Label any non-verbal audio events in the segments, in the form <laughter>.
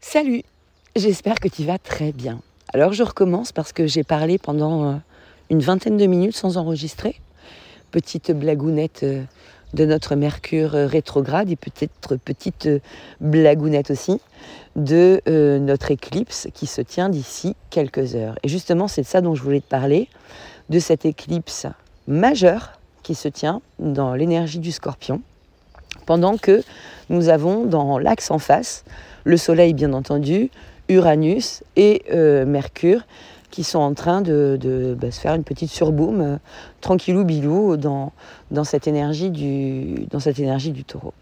Salut, j'espère que tu vas très bien. Alors je recommence parce que j'ai parlé pendant euh, une vingtaine de minutes sans enregistrer. Petite blagounette euh, de notre Mercure euh, rétrograde et peut-être petite blagounette aussi de notre éclipse qui se tient d'ici quelques heures. Et justement c'est de ça dont je voulais te parler, de cette éclipse majeure qui se tient dans l'énergie du scorpion pendant que nous avons dans l'axe en face le Soleil bien entendu, Uranus et euh, Mercure qui sont en train de, bah, se faire une petite surboom euh, tranquillou bilou dans, cette énergie du, taureau.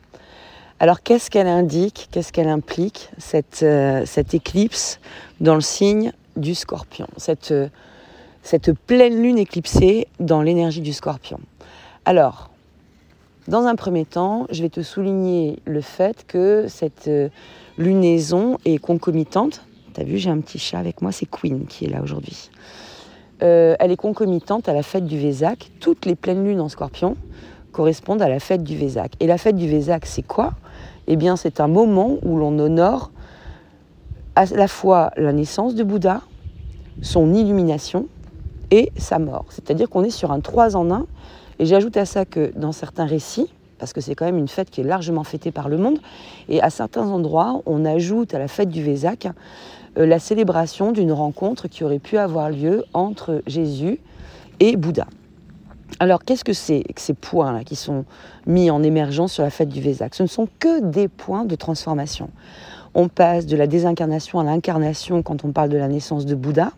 Alors qu'est-ce qu'elle indique, qu'est-ce qu'elle implique, cette, euh, éclipse dans le signe du scorpion, cette, cette pleine lune éclipsée dans l'énergie du scorpion? Alors, dans un premier temps, je vais te souligner le fait que cette lunaison est concomitante. Tu as vu, j'ai un petit chat avec moi, c'est Queen qui est là aujourd'hui. Euh, elle est concomitante à la fête du Vésac. Toutes les pleines lunes en scorpion correspondent à la fête du Vésac. Et la fête du Vésac, c'est quoi? Eh bien, c'est un moment où l'on honore à la fois la naissance de Bouddha, son illumination et sa mort. C'est-à-dire qu'on est sur un 3 en 1. Et j'ajoute à ça que dans certains récits, parce que c'est quand même une fête qui est largement fêtée par le monde. Et à certains endroits, on ajoute à la fête du Vésac euh, la célébration d'une rencontre qui aurait pu avoir lieu entre Jésus et Bouddha. Alors qu'est-ce que c'est que ces points-là qui sont mis en émergence sur la fête du Vésac Ce ne sont que des points de transformation. On passe de la désincarnation à l'incarnation quand on parle de la naissance de Bouddha.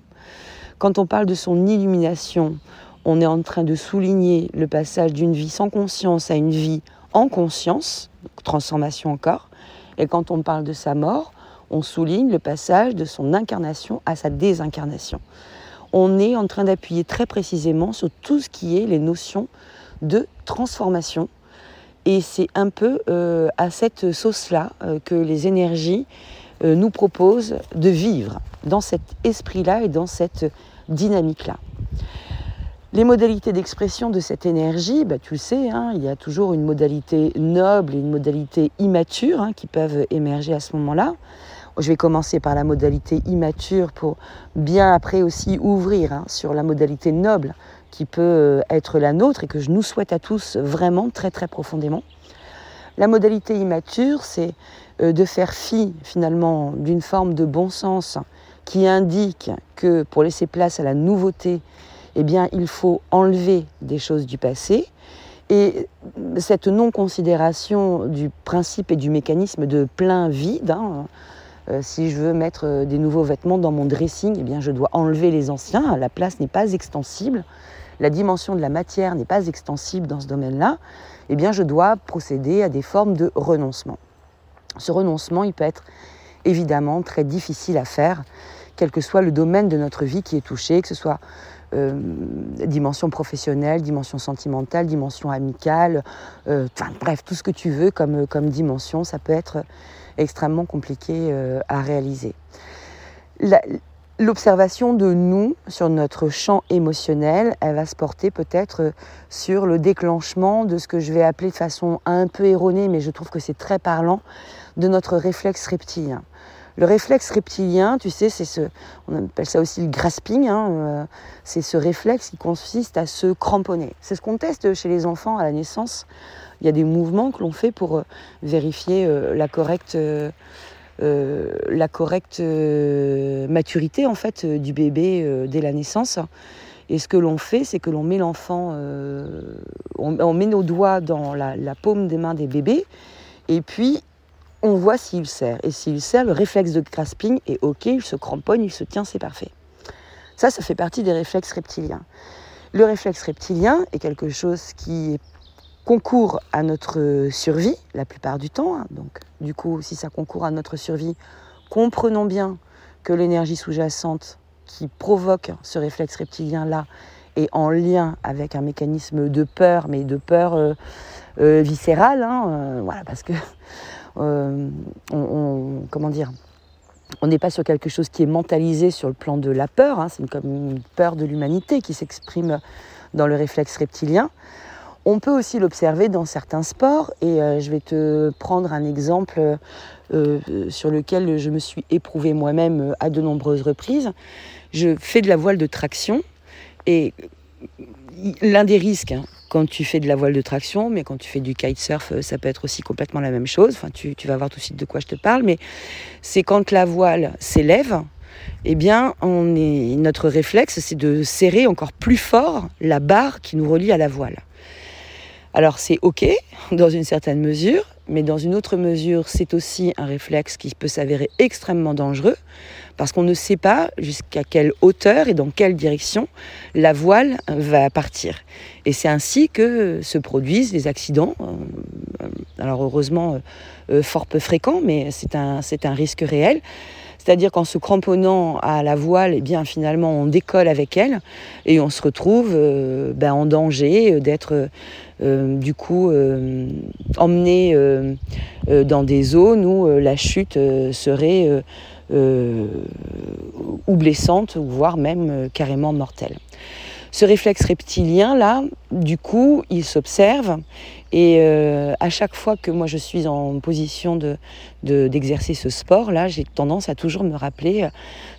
Quand on parle de son illumination, on est en train de souligner le passage d'une vie sans conscience à une vie en conscience, transformation encore. Et quand on parle de sa mort, on souligne le passage de son incarnation à sa désincarnation. On est en train d'appuyer très précisément sur tout ce qui est les notions de transformation. Et c'est un peu euh, à cette sauce-là euh, que les énergies euh, nous proposent de vivre, dans cet esprit-là et dans cette dynamique-là. Les modalités d'expression de cette énergie, bah, tu le sais, hein, il y a toujours une modalité noble et une modalité immature hein, qui peuvent émerger à ce moment-là. Je vais commencer par la modalité immature pour bien après aussi ouvrir hein, sur la modalité noble qui peut euh, être la nôtre et que je nous souhaite à tous vraiment très très profondément. La modalité immature, c'est euh, de faire fi finalement d'une forme de bon sens qui indique que pour laisser place à la nouveauté, eh bien, il faut enlever des choses du passé. Et cette non-considération du principe et du mécanisme de plein vide, hein, euh, si je veux mettre euh, des nouveaux vêtements dans mon dressing, eh bien, je dois enlever les anciens. La place n'est pas extensible. La dimension de la matière n'est pas extensible dans ce domaine-là. Eh bien, je dois procéder à des formes de renoncement. Ce renoncement, il peut être évidemment très difficile à faire, quel que soit le domaine de notre vie qui est touché, que ce soit euh, dimension professionnelle, dimension sentimentale, dimension amicale, euh, bref, tout ce que tu veux comme, dimension, ça peut être extrêmement compliqué euh, à réaliser. L'observation de nous sur notre champ émotionnel, elle va se porter peut-être sur le déclenchement de ce que je vais appeler de façon un peu erronée, mais je trouve que c'est très parlant, de notre réflexe reptilien. Le réflexe reptilien, tu sais, c'est ce, on appelle ça aussi le grasping, hein, euh, c'est ce réflexe qui consiste à se cramponner. C'est ce qu'on teste chez les enfants à la naissance. Il y a des mouvements que l'on fait pour euh, vérifier euh, la correcte, maturité en fait du bébé dès la naissance. Et ce que l'on fait, c'est que l'on met l'enfant, on, met nos doigts dans la paume des mains des bébés, et puis on voit s'il sert. Et s'il sert, le réflexe de grasping est OK, il se cramponne, il se tient, c'est parfait. Ça, ça fait partie des réflexes reptiliens. Le réflexe reptilien est quelque chose qui concourt à notre survie la plupart du temps. Hein. Donc, du coup, si ça concourt à notre survie, comprenons bien que l'énergie sous-jacente qui provoque ce réflexe reptilien-là est en lien avec un mécanisme de peur, mais de peur euh, euh, viscérale. Hein, euh, voilà, parce que euh, on, comment dire, on n'est pas sur quelque chose qui est mentalisé sur le plan de la peur, hein. c'est comme une peur de l'humanité qui s'exprime dans le réflexe reptilien. On peut aussi l'observer dans certains sports et euh, je vais te prendre un exemple euh, sur lequel je me suis éprouvée moi-même à de nombreuses reprises. Je fais de la voile de traction et l'un des risques hein, quand tu fais de la voile de traction, mais quand tu fais du kitesurf, ça peut être aussi complètement la même chose. Enfin, tu, vas voir tout de suite de quoi je te parle, mais c'est quand la voile s'élève, eh bien, est, notre réflexe, c'est de serrer encore plus fort la barre qui nous relie à la voile. Alors c'est OK <laughs> dans une certaine mesure, mais dans une autre mesure, c'est aussi un réflexe qui peut s'avérer extrêmement dangereux parce qu'on ne sait pas jusqu'à quelle hauteur et dans quelle direction la voile va partir. Et c'est ainsi que se produisent les accidents. Euh, alors heureusement, euh, fort peu fréquents, mais c'est un, c'est un risque réel. C'est-à-dire qu'en se cramponnant à la voile, eh bien finalement on décolle avec elle et on se retrouve euh, ben, en danger euh, d'être euh, du coup emmené dans des zones où la chute serait ou blessante, voire même carrément mortelle. Ce réflexe reptilien là, du coup, il s'observe et euh, à chaque fois que moi je suis en position de, d'exercer ce sport-là, j'ai tendance à toujours me rappeler, euh,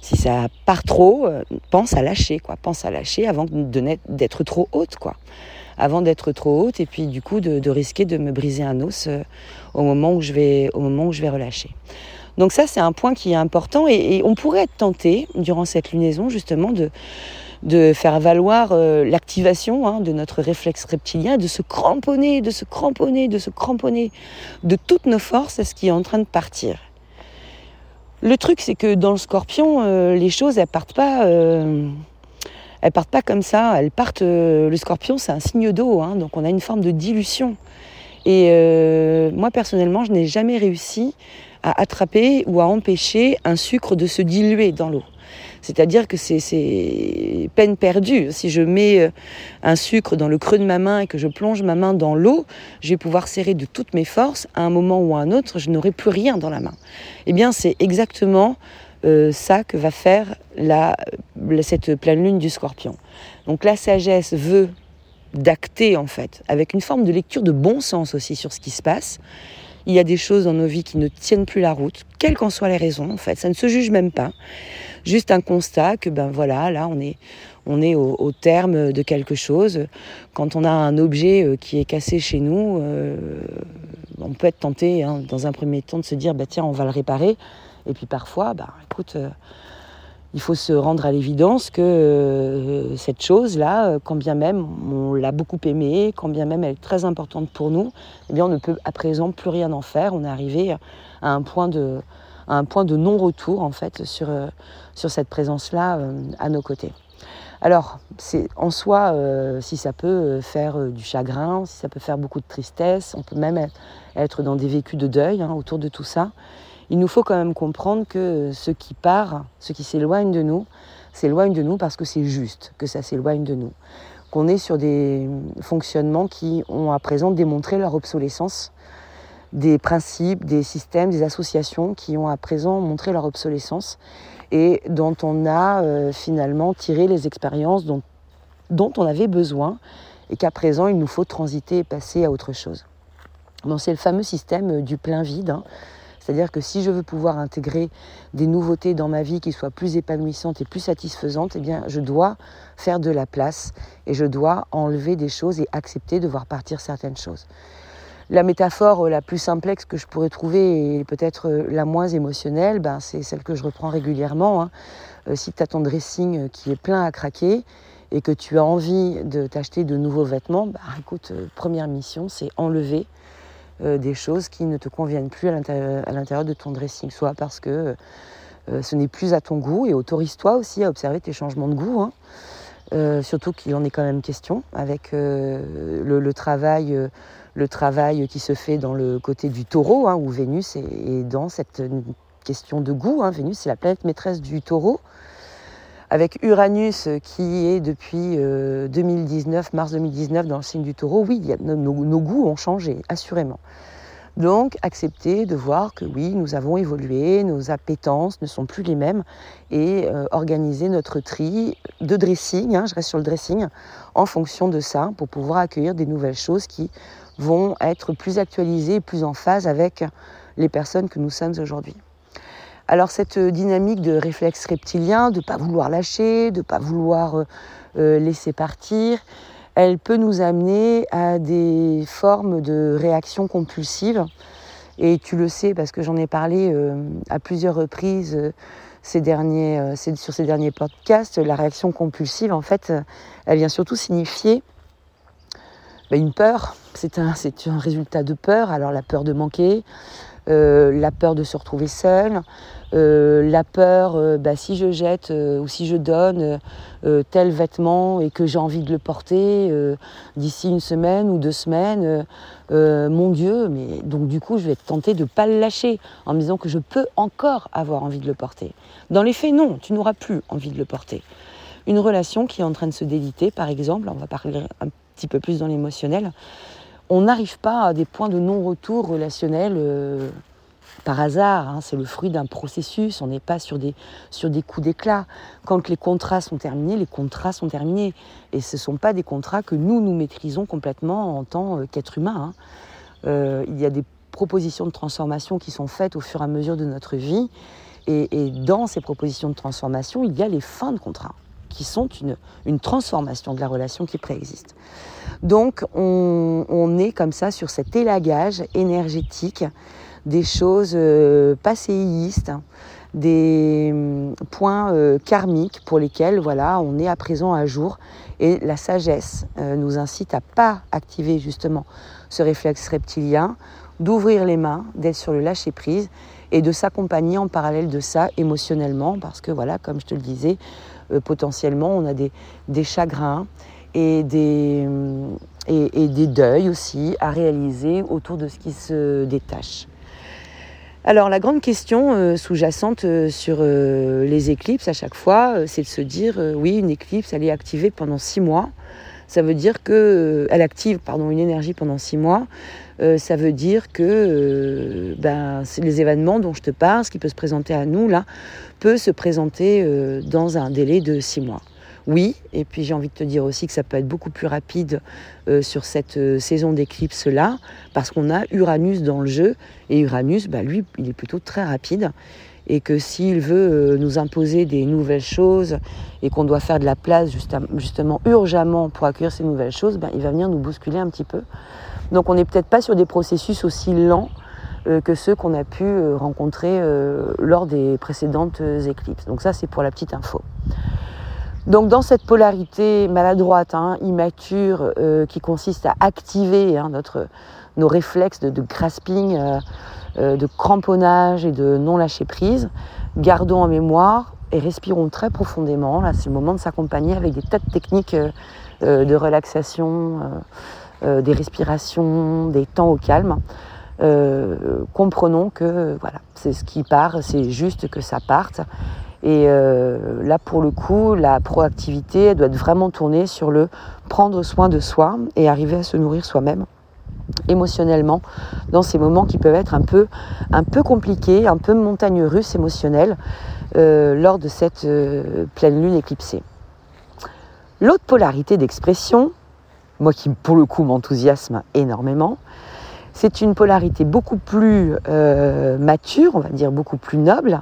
si ça part trop, euh, pense à lâcher, quoi. Pense à lâcher avant d'être trop haute, quoi. Avant d'être trop haute et puis du coup de, risquer de me briser un os au, moment où je vais, au moment où je vais relâcher. Donc ça, c'est un point qui est important et on pourrait être tenté, durant cette lunaison, justement, de de faire valoir euh, l'activation hein, de notre réflexe reptilien, de se cramponner, de se cramponner, de se cramponner de toutes nos forces à ce qui est en train de partir. Le truc, c'est que dans le scorpion, euh, les choses, elles partent pas. Euh, partent pas comme ça. Elles partent. le scorpion, c'est un signe d'eau, hein, donc on a une forme de dilution. Et moi, personnellement, je n'ai jamais réussi à attraper ou à empêcher un sucre de se diluer dans l'eau. C'est-à-dire que c'est peine perdue. Si je mets euh, un sucre dans le creux de ma main et que je plonge ma main dans l'eau, je vais pouvoir serrer de toutes mes forces. À un moment ou à un autre, je n'aurai plus rien dans la main. Eh bien, c'est exactement euh, ça que va faire cette pleine lune du scorpion. Donc la sagesse veut d'acter en fait, avec une forme de lecture de bon sens aussi sur ce qui se passe. Il y a des choses dans nos vies qui ne tiennent plus la route, quelles qu'en soient les raisons en fait, ça ne se juge même pas juste un constat que ben voilà, là on est, on est au, terme de quelque chose. Quand on a un objet euh, qui est cassé chez nous, euh, on peut être tenté hein, dans un premier temps de se dire bah tiens on va le réparer. Et puis parfois, bah écoute, euh, il faut se rendre à l'évidence que cette chose-là, quand bien même on l'a beaucoup aimée, quand bien même elle est très importante pour nous, eh bien on ne peut à présent plus rien en faire. On est arrivé à un point de, non-retour en fait sur, euh, cette présence-là euh, à nos côtés. Alors, c'est en soi, euh, si ça peut faire du chagrin, si ça peut faire beaucoup de tristesse, on peut même être dans des vécus de deuil hein, autour de tout ça. Il nous faut quand même comprendre que ce qui part, ce qui s'éloigne de nous, s'éloigne de nous parce que c'est juste que ça s'éloigne de nous. Qu'on est sur des fonctionnements qui ont à présent démontré leur obsolescence des principes, des systèmes, des associations qui ont à présent montré leur obsolescence et dont on a euh, finalement tiré les expériences dont, on avait besoin et qu'à présent il nous faut transiter et passer à autre chose. c'est le fameux système du plein vide. Hein. C'est-à-dire que si je veux pouvoir intégrer des nouveautés dans ma vie qui soient plus épanouissantes et plus satisfaisantes, eh je dois faire de la place et je dois enlever des choses et accepter de voir partir certaines choses. La métaphore euh, la plus simplexe que je pourrais trouver et peut-être euh, la moins émotionnelle, ben, c'est celle que je reprends régulièrement. Hein. Euh, si tu as ton dressing qui est plein à craquer et que tu as envie de t'acheter de nouveaux vêtements, ben, écoute, première mission, c'est enlever des choses qui ne te conviennent plus à l'intérieur de ton dressing, soit parce que ce n'est plus à ton goût et autorise-toi aussi à observer tes changements de goût. Hein. surtout qu'il en est quand même question avec le, travail le travail qui se fait dans le côté du taureau, hein, où Vénus est, dans cette question de goût. Hein. Vénus, c'est la planète maîtresse du taureau. Avec Uranus qui est depuis 2019, euh, mars 2019, dans le signe du taureau, oui, nos, goûts ont changé, assurément. Donc accepter de voir que oui, nous avons évolué, nos appétences ne sont plus les mêmes et euh, organiser notre tri de dressing, hein, je reste sur le dressing, en fonction de ça pour pouvoir accueillir des nouvelles choses qui vont être plus actualisées, plus en phase avec les personnes que nous sommes aujourd'hui. Alors cette dynamique de réflexe reptilien, de ne pas vouloir lâcher, de ne pas vouloir euh, euh, laisser partir, elle peut nous amener à des formes de réactions compulsives. Et tu le sais parce que j'en ai parlé euh, à plusieurs reprises euh, euh, sur ces derniers podcasts. La réaction compulsive, en fait, elle vient surtout signifier bah, une peur. C'est un, résultat de peur. Alors la peur de manquer, la peur de se retrouver seul, euh, la peur, euh, bah, si je jette euh, ou si je donne tel vêtement et que j'ai envie de le porter d'ici une semaine ou deux semaines, mon Dieu, mais donc du coup je vais être tentée de ne pas le lâcher en me disant que je peux encore avoir envie de le porter. Dans les faits, non, tu n'auras plus envie de le porter. Une relation qui est en train de se déliter, par exemple, on va parler un petit peu plus dans l'émotionnel, on n'arrive pas à des points de non-retour relationnels par hasard, hein, c'est le fruit d'un processus, on n'est pas sur des, coups d'éclat. Quand les contrats sont terminés, les contrats sont terminés. Et ce ne sont pas des contrats que nous, nous maîtrisons complètement en tant qu'être humain. Hein. Euh, il y a des propositions de transformation qui sont faites au fur et à mesure de notre vie. Et, dans ces propositions de transformation, il y a les fins de contrat, qui sont une, transformation de la relation qui préexiste. Donc on, on est comme ça sur cet élagage énergétique des choses euh, passéistes, des hum, points euh, karmiques pour lesquels voilà, on est à présent à jour. Et la sagesse euh, nous incite à pas activer justement ce réflexe reptilien, d'ouvrir les mains, d'être sur le lâcher prise et de s'accompagner en parallèle de ça émotionnellement parce que voilà, comme je te le disais, potentiellement on a des, chagrins et des, hum, et, des deuils aussi à réaliser autour de ce qui se détache. Alors la grande question euh, sous-jacente euh, sur euh, les éclipses à chaque fois, c'est de se dire oui, une éclipse, elle est activée pendant six mois. Ça veut dire que elle active pardon une énergie pendant six mois. ça veut dire que ben, les événements dont je te parle, ce qui peut se présenter à nous là, peut se présenter dans un délai de six mois. Oui, et puis j'ai envie de te dire aussi que ça peut être beaucoup plus rapide euh, sur cette euh, saison d'éclipse-là, parce qu'on a Uranus dans le jeu, et Uranus, bah, lui, il est plutôt très rapide, et que s'il veut euh, nous imposer des nouvelles choses, et qu'on doit faire de la place justement urgemment pour accueillir ces nouvelles choses, bah, il va venir nous bousculer un petit peu. Donc on n'est peut-être pas sur des processus aussi lents que ceux qu'on a pu rencontrer lors des précédentes éclipses. Donc ça, c'est pour la petite info. Donc dans cette polarité maladroite, hein, immature, euh, qui consiste à activer hein, notre, nos réflexes de, grasping, euh, euh, de cramponnage et de non lâcher prise, gardons en mémoire et respirons très profondément. Là, c'est le moment de s'accompagner avec des tas de techniques de relaxation, des respirations, des temps au calme. Comprenons que voilà, c'est ce qui part, c'est juste que ça parte et euh, là, pour le coup, la proactivité, doit être vraiment tournée sur le prendre soin de soi et arriver à se nourrir soi-même émotionnellement dans ces moments qui peuvent être un peu, un peu compliqués, un peu montagne russe émotionnelle euh, lors de cette euh, pleine lune éclipsée. L'autre polarité d'expression, moi qui pour le coup m'enthousiasme énormément, c'est une polarité beaucoup plus mature, on va dire beaucoup plus noble,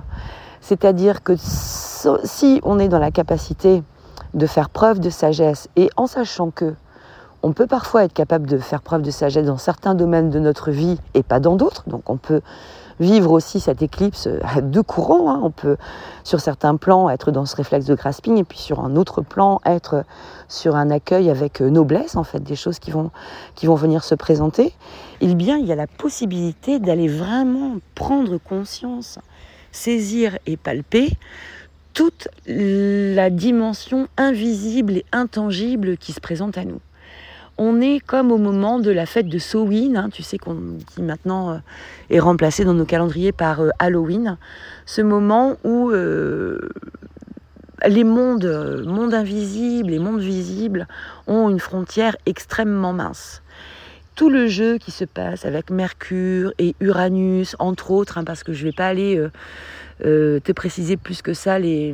c'est-à-dire que si on est dans la capacité de faire preuve de sagesse et en sachant que on peut parfois être capable de faire preuve de sagesse dans certains domaines de notre vie et pas dans d'autres, donc on peut vivre aussi cette éclipse à deux courants. Hein. On peut, sur certains plans, être dans ce réflexe de grasping, et puis sur un autre plan, être sur un accueil avec noblesse, en fait, des choses qui vont, qui vont venir se présenter. Eh bien, il y a la possibilité d'aller vraiment prendre conscience saisir et palper toute la dimension invisible et intangible qui se présente à nous. On est comme au moment de la fête de Samhain, hein, tu sais, qui maintenant euh, est remplacé dans nos calendriers par euh, Halloween, ce moment où euh, les mondes, mondes invisibles et mondes visibles ont une frontière extrêmement mince. Tout le jeu qui se passe avec Mercure et Uranus, entre autres, hein, parce que je ne vais pas aller euh, euh, te préciser plus que ça les,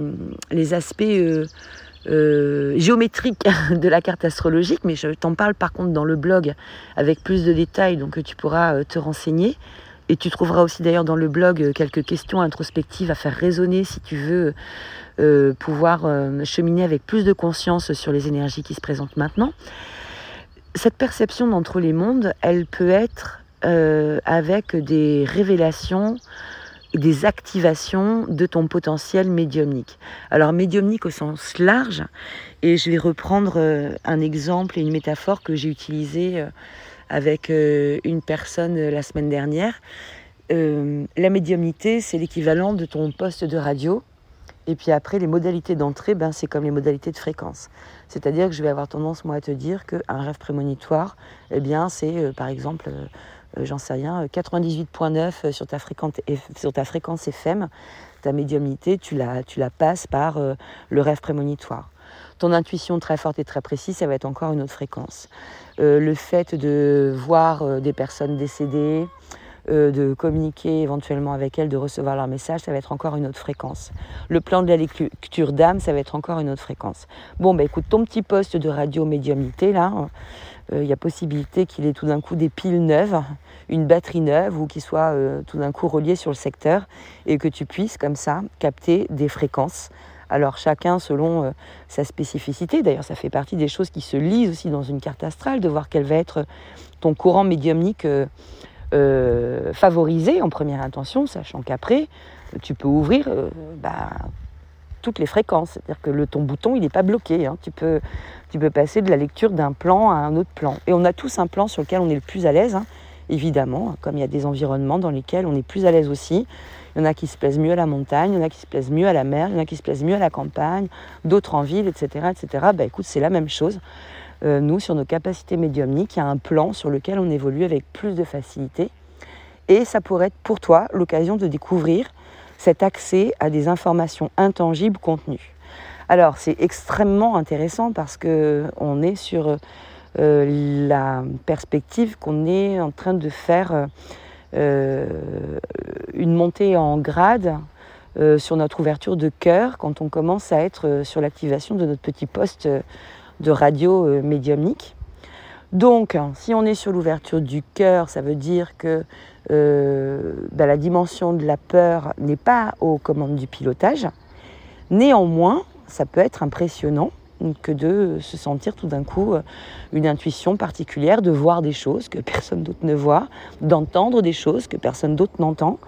aspects euh, géométriques <laughs> de la carte astrologique, mais je t'en parle par contre dans le blog avec plus de détails, donc tu pourras te renseigner. Et tu trouveras aussi d'ailleurs dans le blog quelques questions introspectives à faire résonner si tu veux pouvoir cheminer avec plus de conscience sur les énergies qui se présentent maintenant cette perception d'entre les mondes, elle peut être euh, avec des révélations, des activations de ton potentiel médiumnique. Alors médiumnique au sens large, et je vais reprendre euh, un exemple et une métaphore que j'ai utilisée euh, avec une personne la semaine dernière. la médiumnité, c'est l'équivalent de ton poste de radio. Et puis après, les modalités d'entrée, ben, c'est comme les modalités de fréquence. C'est-à-dire que je vais avoir tendance, moi, à te dire qu'un rêve prémonitoire, eh bien, c'est, euh, par exemple, euh, euh, j'en sais rien, 98.9 sur, ta fréquence, sur ta fréquence FM, ta médiumnité, tu la, tu la passes par le rêve prémonitoire. Ton intuition très forte et très précise, ça va être encore une autre fréquence. le fait de voir des personnes décédées, euh, de communiquer éventuellement avec elles, de recevoir leur message, ça va être encore une autre fréquence. Le plan de la lecture d'âme, ça va être encore une autre fréquence. Bon, bah écoute, ton petit poste de radio médiumnité, là, euh, il y a possibilité qu'il ait tout d'un coup des piles neuves, une batterie neuve, ou qu'il soit euh, tout d'un coup relié sur le secteur, et que tu puisses comme ça capter des fréquences. Alors chacun selon sa spécificité, d'ailleurs ça fait partie des choses qui se lisent aussi dans une carte astrale, de voir quel va être ton courant médiumnique favoriser en première intention, sachant qu'après, tu peux ouvrir euh, bah, toutes les fréquences. C'est-à-dire que le, ton bouton, il n'est pas bloqué. Hein. Tu, peux, passer de la lecture d'un plan à un autre plan. Et on a tous un plan sur lequel on est le plus à l'aise, hein, évidemment, comme il y a des environnements dans lesquels on est plus à l'aise aussi. Il y en a qui se plaisent mieux à la montagne, il y en a qui se plaisent mieux à la mer, il y en a qui se plaisent mieux à la campagne, d'autres en ville, etc. etc. Bah, écoute, c'est la même chose. Euh, nous, sur nos capacités médiumniques, il y a un plan sur lequel on évolue avec plus de facilité. Et ça pourrait être pour toi l'occasion de découvrir cet accès à des informations intangibles contenues. Alors c'est extrêmement intéressant parce qu'on est sur euh, la perspective qu'on est en train de faire euh, une montée en grade sur notre ouverture de cœur quand on commence à être sur l'activation de notre petit poste de radio euh, médiumnique. Donc, si on est sur l'ouverture du cœur, ça veut dire que euh, ben, la dimension de la peur n'est pas aux commandes du pilotage. Néanmoins, ça peut être impressionnant que de se sentir tout d'un coup euh, une intuition particulière, de voir des choses que personne d'autre ne voit, d'entendre des choses que personne d'autre n'entend,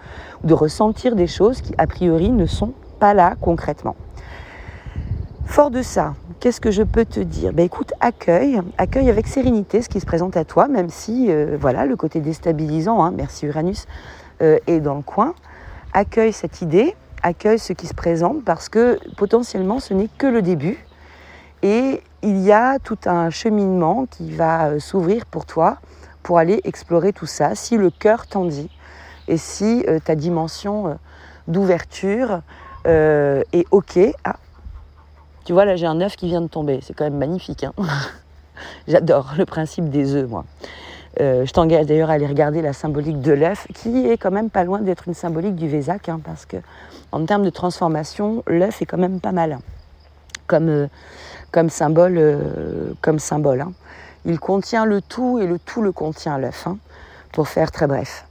de ressentir des choses qui a priori ne sont pas là concrètement. Fort de ça, qu'est-ce que je peux te dire? Ben Écoute, accueille, accueille avec sérénité ce qui se présente à toi, même si euh, voilà, le côté déstabilisant, hein, merci Uranus, euh, est dans le coin. Accueille cette idée, accueille ce qui se présente, parce que potentiellement ce n'est que le début. Et il y a tout un cheminement qui va euh, s'ouvrir pour toi pour aller explorer tout ça, si le cœur t'en dit, et si ta dimension d'ouverture est OK. Ah, tu vois, là, j'ai un œuf qui vient de tomber. C'est quand même magnifique. Hein. <laughs> J'adore le principe des œufs, moi. Euh, je t'engage d'ailleurs à aller regarder la symbolique de l'œuf, qui est quand même pas loin d'être une symbolique du Vésac, hein, parce que en termes de transformation, l'œuf est quand même pas mal comme, euh, comme symbole. Euh, comme symbole hein. Il contient le tout et le tout le contient l'œuf, pour faire très bref.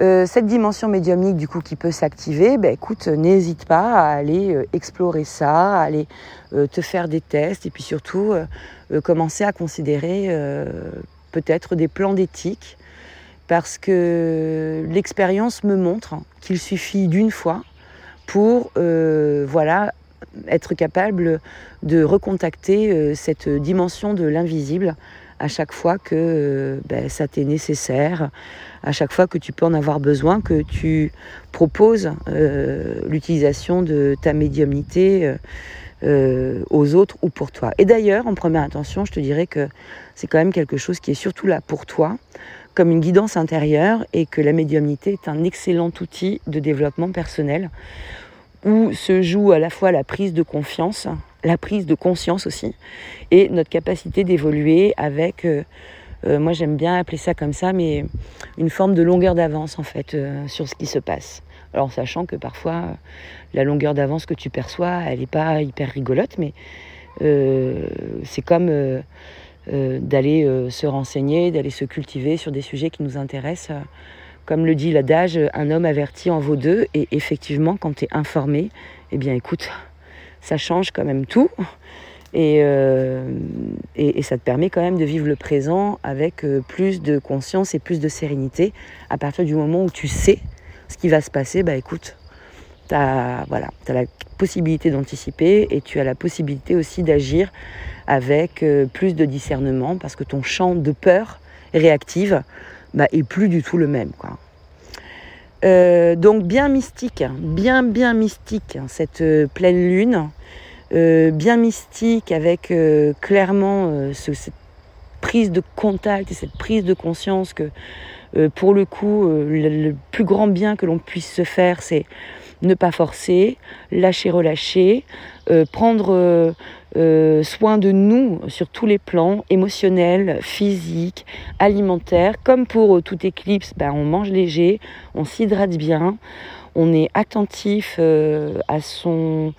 Euh, cette dimension médiumnique du coup qui peut s'activer, ben, écoute, n'hésite pas à aller euh, explorer ça, à aller euh, te faire des tests et puis surtout commencer à considérer peut-être des plans d'éthique parce que l'expérience me montre qu'il suffit d'une fois pour voilà être capable de recontacter cette dimension de l'invisible à chaque fois que ben, ça t'est nécessaire, à chaque fois que tu peux en avoir besoin, que tu proposes euh, l'utilisation de ta médiumnité euh, euh, aux autres ou pour toi. Et d'ailleurs, en première intention, je te dirais que c'est quand même quelque chose qui est surtout là pour toi, comme une guidance intérieure, et que la médiumnité est un excellent outil de développement personnel, où se joue à la fois la prise de confiance, la prise de conscience aussi, et notre capacité d'évoluer avec moi j'aime bien appeler ça comme ça, mais une forme de longueur d'avance en fait sur ce qui se passe. Alors sachant que parfois la longueur d'avance que tu perçois, elle n'est pas hyper rigolote, mais c'est comme d'aller se renseigner, d'aller se cultiver sur des sujets qui nous intéressent. Comme le dit l'adage, un homme averti en vaut deux. Et effectivement, quand tu es informé, eh bien écoute, ça change quand même tout. Euh, et, et, ça te permet quand même de vivre le présent avec euh, plus de conscience et plus de sérénité. À partir du moment où tu sais ce qui va se passer, bah écoute, tu as, voilà, la possibilité d'anticiper et tu as la possibilité aussi d'agir avec euh, plus de discernement parce que ton champ de peur réactive bah, est plus du tout le même. Quoi. Euh, donc bien mystique, bien bien mystique cette euh, pleine lune, euh, bien mystique avec clairement cette prise de contact et cette prise de conscience que pour le coup le, plus grand bien que l'on puisse se faire c'est ne pas forcer, lâcher, relâcher, prendre euh, soin de nous sur tous les plans, émotionnels, physiques, alimentaires. Comme pour euh, toute éclipse, ben, on mange léger, on s'hydrate bien, on est attentif euh, à son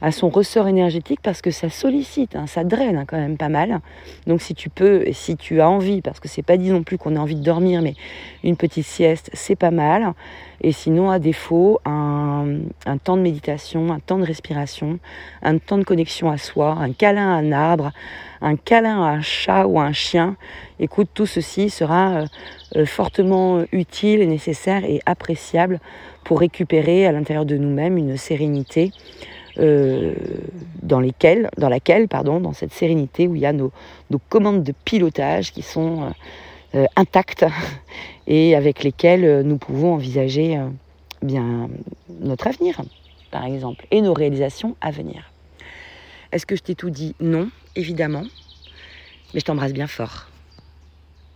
à son ressort énergétique parce que ça sollicite, hein, ça draine hein, quand même pas mal. Donc si tu peux, si tu as envie, parce que c'est pas dit non plus qu'on ait envie de dormir, mais une petite sieste, c'est pas mal. Et sinon, à défaut, un, temps de méditation, un temps de respiration, un temps de connexion à soi, un câlin à un arbre, un câlin à un chat ou à un chien. Écoute, tout ceci sera euh, fortement utile et nécessaire et appréciable pour récupérer à l'intérieur de nous-mêmes une sérénité euh, dans, lesquelles, dans laquelle, pardon, dans cette sérénité où il y a nos, commandes de pilotage qui sont euh, euh, intactes <laughs> et avec lesquelles nous pouvons envisager bien notre avenir, par exemple, et nos réalisations à venir. Est-ce que je t'ai tout dit? Non, évidemment, mais je t'embrasse bien fort.